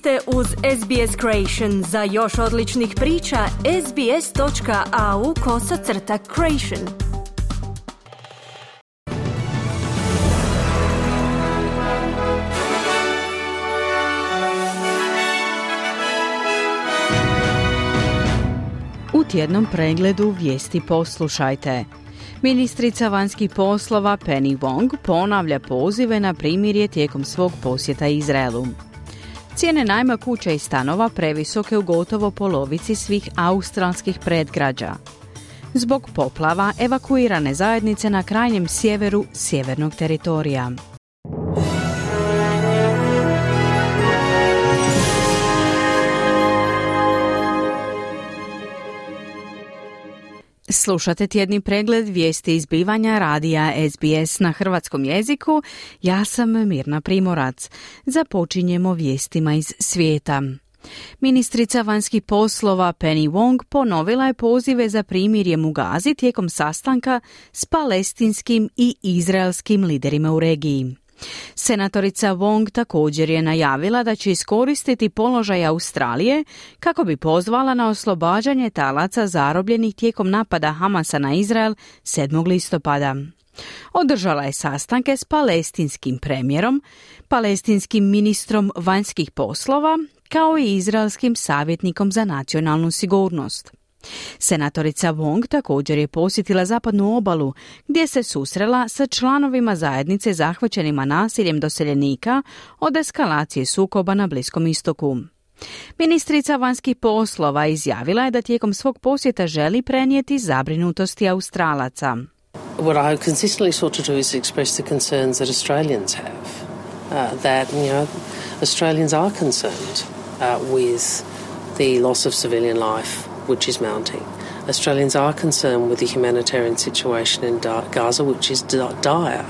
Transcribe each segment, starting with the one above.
ste uz SBS Creation. Za još odličnih priča, sbs.au kosacrta creation. U tjednom pregledu vijesti poslušajte. Ministrica vanjskih poslova Penny Wong ponavlja pozive na primirje tijekom svog posjeta Izraelu. Cijene najma kuća i stanova previsoke u gotovo polovici svih australskih predgrađa. Zbog poplava evakuirane zajednice na krajnjem sjeveru sjevernog teritorija. Slušate tjedni pregled vijesti izbivanja radija SBS na hrvatskom jeziku. Ja sam Mirna Primorac. Započinjemo vijestima iz svijeta. Ministrica vanjskih poslova Penny Wong ponovila je pozive za primirje u Gazi tijekom sastanka s palestinskim i izraelskim liderima u regiji. Senatorica Wong također je najavila da će iskoristiti položaj Australije kako bi pozvala na oslobađanje talaca zarobljenih tijekom napada Hamasa na Izrael 7. listopada. Održala je sastanke s palestinskim premijerom, palestinskim ministrom vanjskih poslova, kao i izraelskim savjetnikom za nacionalnu sigurnost. Senatorica Wong također je posjetila zapadnu obalu gdje se susrela sa članovima zajednice zahvaćenima nasiljem doseljenika od eskalacije sukoba na Bliskom istoku. Ministrica vanjskih poslova izjavila je da tijekom svog posjeta želi prenijeti zabrinutosti Australaca. What I consistently sought to do is express the concerns that Australians have. Uh, that, you know, Australians are concerned uh, with the loss of civilian life which is mounting. Australians are concerned with the humanitarian situation in Gaza, which is dire.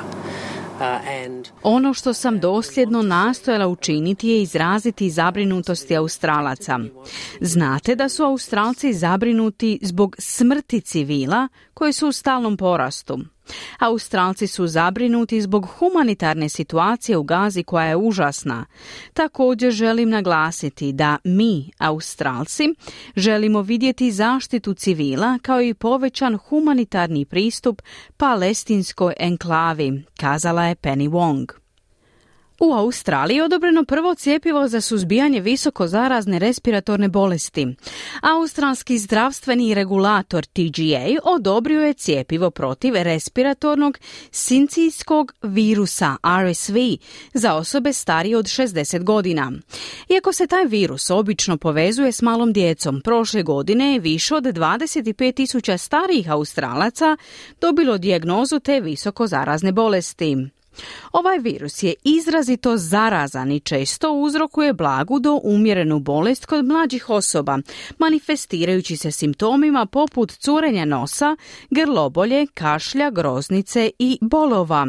Uh, ono što sam dosljedno nastojala učiniti je izraziti zabrinutosti Australaca. Znate da su Australci zabrinuti zbog smrti civila koji su u stalnom porastu. Australci su zabrinuti zbog humanitarne situacije u Gazi koja je užasna. Također želim naglasiti da mi, Australci, želimo vidjeti zaštitu civila kao i povećan humanitarni pristup palestinskoj enklavi, kazala je Penny Wong. U Australiji je odobreno prvo cjepivo za suzbijanje visoko zarazne respiratorne bolesti. Australski zdravstveni regulator TGA odobrio je cjepivo protiv respiratornog sincijskog virusa RSV za osobe starije od 60 godina. Iako se taj virus obično povezuje s malom djecom, prošle godine je više od 25.000 starijih Australaca dobilo dijagnozu te visoko zarazne bolesti. Ovaj virus je izrazito zarazan i često uzrokuje blagu do umjerenu bolest kod mlađih osoba, manifestirajući se simptomima poput curenja nosa, grlobolje, kašlja, groznice i bolova.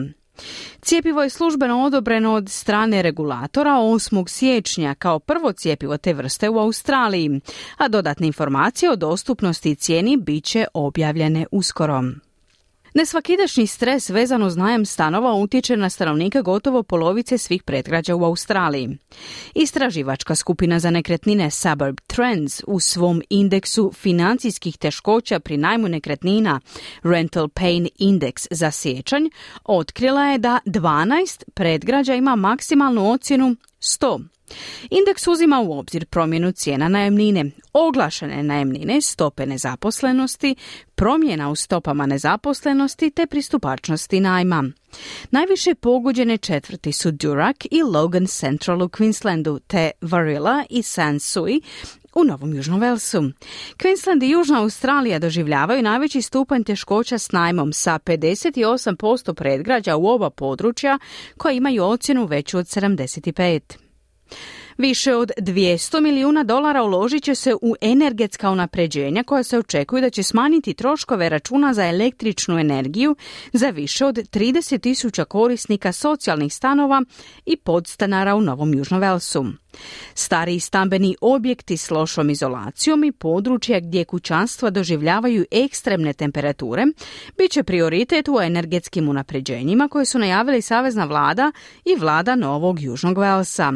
Cijepivo je službeno odobreno od strane regulatora 8. siječnja kao prvo cijepivo te vrste u Australiji, a dodatne informacije o dostupnosti i cijeni bit će objavljene uskoro. Nesvakidašnji stres vezan uz najam stanova utječe na stanovnike gotovo polovice svih predgrađa u Australiji. Istraživačka skupina za nekretnine Suburb Trends u svom indeksu financijskih teškoća pri najmu nekretnina Rental Pain Index za sjećanj otkrila je da 12 predgrađa ima maksimalnu ocjenu 100 Indeks uzima u obzir promjenu cijena najemnine, oglašene najemnine, stope nezaposlenosti, promjena u stopama nezaposlenosti te pristupačnosti najma. Najviše pogođene četvrti su Durack i Logan Central u Queenslandu, te Varilla i Sansui u Novom Južnom Velsu. Queensland i Južna Australija doživljavaju najveći stupanj teškoća s najmom sa 58% predgrađa u oba područja koja imaju ocjenu veću od 75. Više od 200 milijuna dolara uložit će se u energetska unapređenja koja se očekuju da će smanjiti troškove računa za električnu energiju za više od 30 tisuća korisnika socijalnih stanova i podstanara u Novom Južnom Velsu. Stari stambeni objekti s lošom izolacijom i područja gdje kućanstva doživljavaju ekstremne temperature bit će prioritet u energetskim unapređenjima koje su najavili Savezna vlada i vlada Novog Južnog Velsa.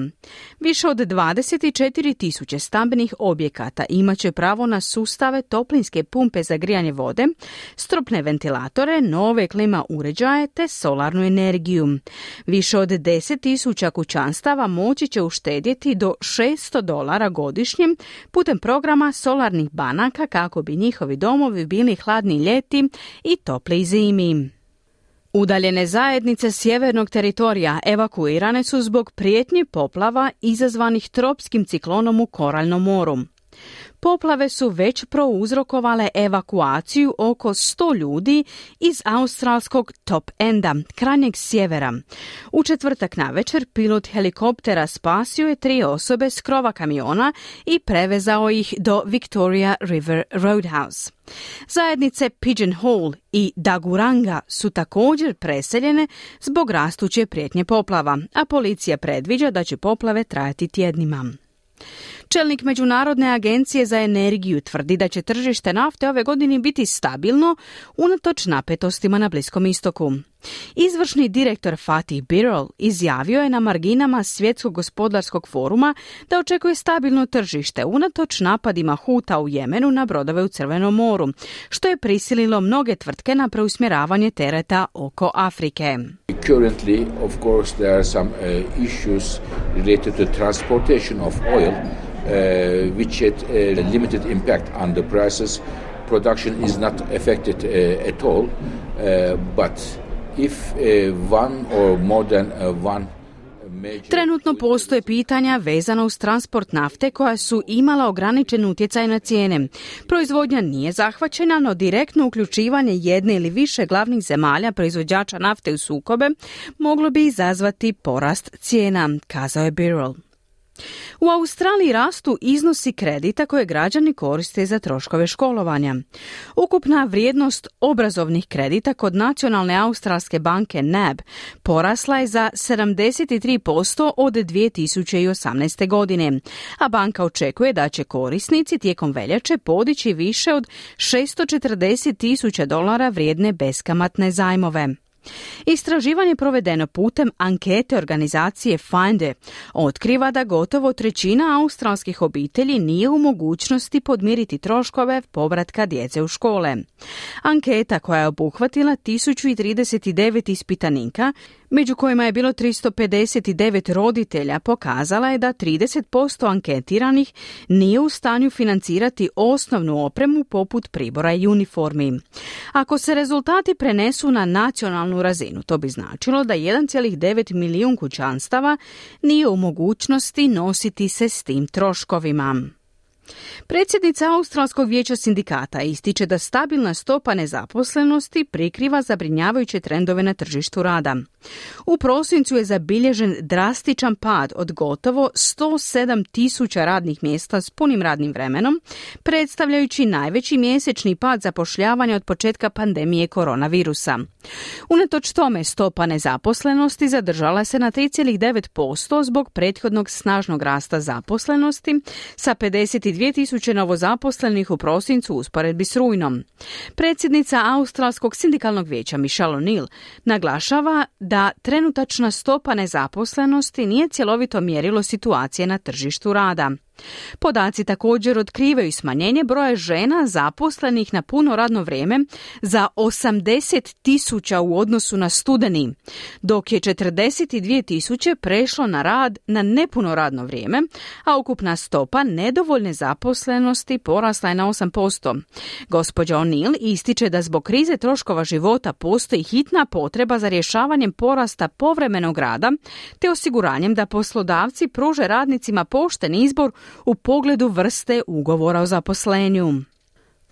Više od 24 tisuće stambenih objekata imat će pravo na sustave toplinske pumpe za grijanje vode, stropne ventilatore, nove klima uređaje te solarnu energiju. Više od 10 tisuća kućanstava moći će uštedjeti do 600 dolara godišnje putem programa solarnih banaka kako bi njihovi domovi bili hladni ljeti i topli zimi. Udaljene zajednice sjevernog teritorija evakuirane su zbog prijetnji poplava izazvanih tropskim ciklonom u Koralnom moru. Poplave su već prouzrokovale evakuaciju oko 100 ljudi iz australskog top enda, krajnjeg sjevera. U četvrtak na večer pilot helikoptera spasio je tri osobe s krova kamiona i prevezao ih do Victoria River Roadhouse. Zajednice Pigeon Hole i Daguranga su također preseljene zbog rastuće prijetnje poplava, a policija predviđa da će poplave trajati tjednima. Čelnik Međunarodne agencije za energiju tvrdi da će tržište nafte ove godine biti stabilno unatoč napetostima na Bliskom istoku. Izvršni direktor Fatih Birol izjavio je na marginama Svjetskog gospodarskog foruma da očekuje stabilno tržište unatoč napadima Huta u Jemenu na brodove u Crvenom moru, što je prisililo mnoge tvrtke na preusmjeravanje tereta oko Afrike. Currently, of course, there are some uh, issues related to transportation of oil, uh, which had a limited impact on the prices. Production is not affected uh, at all, uh, but if uh, one or more than uh, one Trenutno postoje pitanja vezana uz transport nafte koja su imala ograničen utjecaj na cijene. Proizvodnja nije zahvaćena, no direktno uključivanje jedne ili više glavnih zemalja proizvođača nafte u sukobe moglo bi izazvati porast cijena, kazao je Birrell. U Australiji rastu iznosi kredita koje građani koriste za troškove školovanja. Ukupna vrijednost obrazovnih kredita kod Nacionalne australske banke NAB porasla je za 73% od 2018. godine, a banka očekuje da će korisnici tijekom veljače podići više od 640 tisuća dolara vrijedne beskamatne zajmove. Istraživanje provedeno putem ankete organizacije Finde otkriva da gotovo trećina australskih obitelji nije u mogućnosti podmiriti troškove povratka djece u škole. Anketa koja je obuhvatila 1039 ispitanika među kojima je bilo 359 roditelja, pokazala je da 30% anketiranih nije u stanju financirati osnovnu opremu poput pribora i uniformi. Ako se rezultati prenesu na nacionalnu razinu, to bi značilo da 1,9 milijun kućanstava nije u mogućnosti nositi se s tim troškovima. Predsjednica Australskog vijeća sindikata ističe da stabilna stopa nezaposlenosti prikriva zabrinjavajuće trendove na tržištu rada. U prosincu je zabilježen drastičan pad od gotovo 107 tisuća radnih mjesta s punim radnim vremenom, predstavljajući najveći mjesečni pad zapošljavanja od početka pandemije koronavirusa. Unatoč tome, stopa nezaposlenosti zadržala se na 3,9% zbog prethodnog snažnog rasta zaposlenosti sa 50 2000 novozaposlenih u prosincu usporedbi s rujnom. Predsjednica Australskog sindikalnog vijeća Michelle O'Neill naglašava da trenutačna stopa nezaposlenosti nije cjelovito mjerilo situacije na tržištu rada. Podaci također otkrivaju smanjenje broja žena zaposlenih na puno radno vrijeme za 80 tisuća u odnosu na studeni, dok je 42 tisuće prešlo na rad na nepuno radno vrijeme, a ukupna stopa nedovoljne zaposlenosti porasla je na 8%. Gospođa O'Neill ističe da zbog krize troškova života postoji hitna potreba za rješavanjem porasta povremenog rada te osiguranjem da poslodavci pruže radnicima pošten izbor u pogledu vrste ugovora o zaposlenju.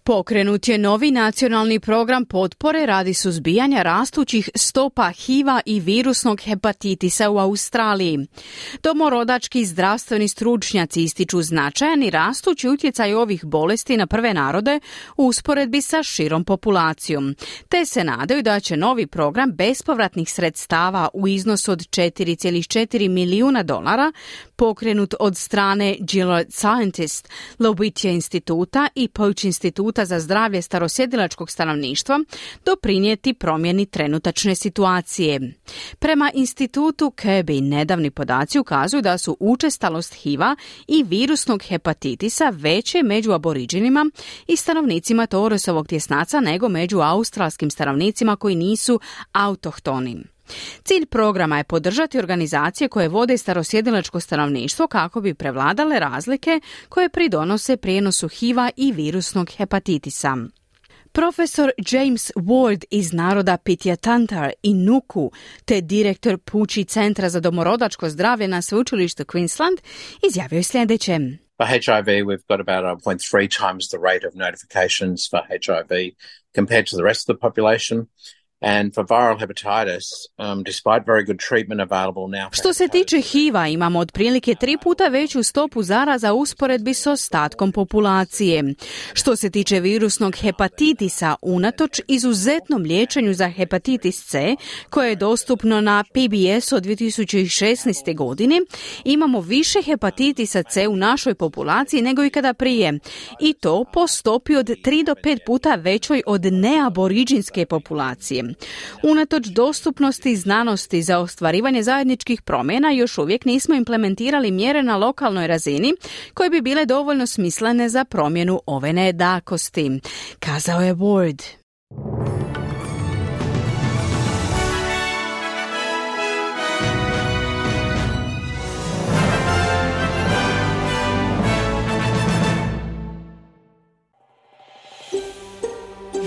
Pokrenut je novi nacionalni program potpore radi suzbijanja rastućih stopa HIV-a i virusnog hepatitisa u Australiji. Domorodački zdravstveni stručnjaci ističu značajan i rastući utjecaj ovih bolesti na prve narode u usporedbi sa širom populacijom, te se nadaju da će novi program bespovratnih sredstava u iznosu od 4,4 milijuna dolara pokrenut od strane Gillard Scientist, Lobitja instituta i Poach instituta za zdravlje starosjedilačkog stanovništva doprinijeti promjeni trenutačne situacije. Prema institutu Kirby nedavni podaci ukazuju da su učestalost HIV-a i virusnog hepatitisa veće među aboriđinima i stanovnicima Torosovog tjesnaca nego među australskim stanovnicima koji nisu autohtoni. Cilj programa je podržati organizacije koje vode starosjedilačko stanovništvo kako bi prevladale razlike koje pridonose prijenosu HIV-a i virusnog hepatitisa. Profesor James Ward iz naroda Pityatantar i Nuku, te direktor Pući centra za domorodačko zdravlje na sveučilištu Queensland, izjavio je sljedeće. For HIV, we've got about 1.3 times the rate of notifications for HIV compared to the rest of the population. And for viral hepatitis, um, despite very good treatment available now... Što se tiče HIV-a, imamo otprilike tri puta veću stopu zaraza usporedbi s ostatkom populacije. Što se tiče virusnog hepatitisa, unatoč izuzetnom liječenju za hepatitis C, koje je dostupno na PBS od 2016. godine, imamo više hepatitisa C u našoj populaciji nego i kada prije. I to po stopi od 3 do 5 puta većoj od neaboriđinske populacije. Unatoč dostupnosti znanosti za ostvarivanje zajedničkih promjena još uvijek nismo implementirali mjere na lokalnoj razini koje bi bile dovoljno smislene za promjenu ove nejednakosti, kazao je Ward.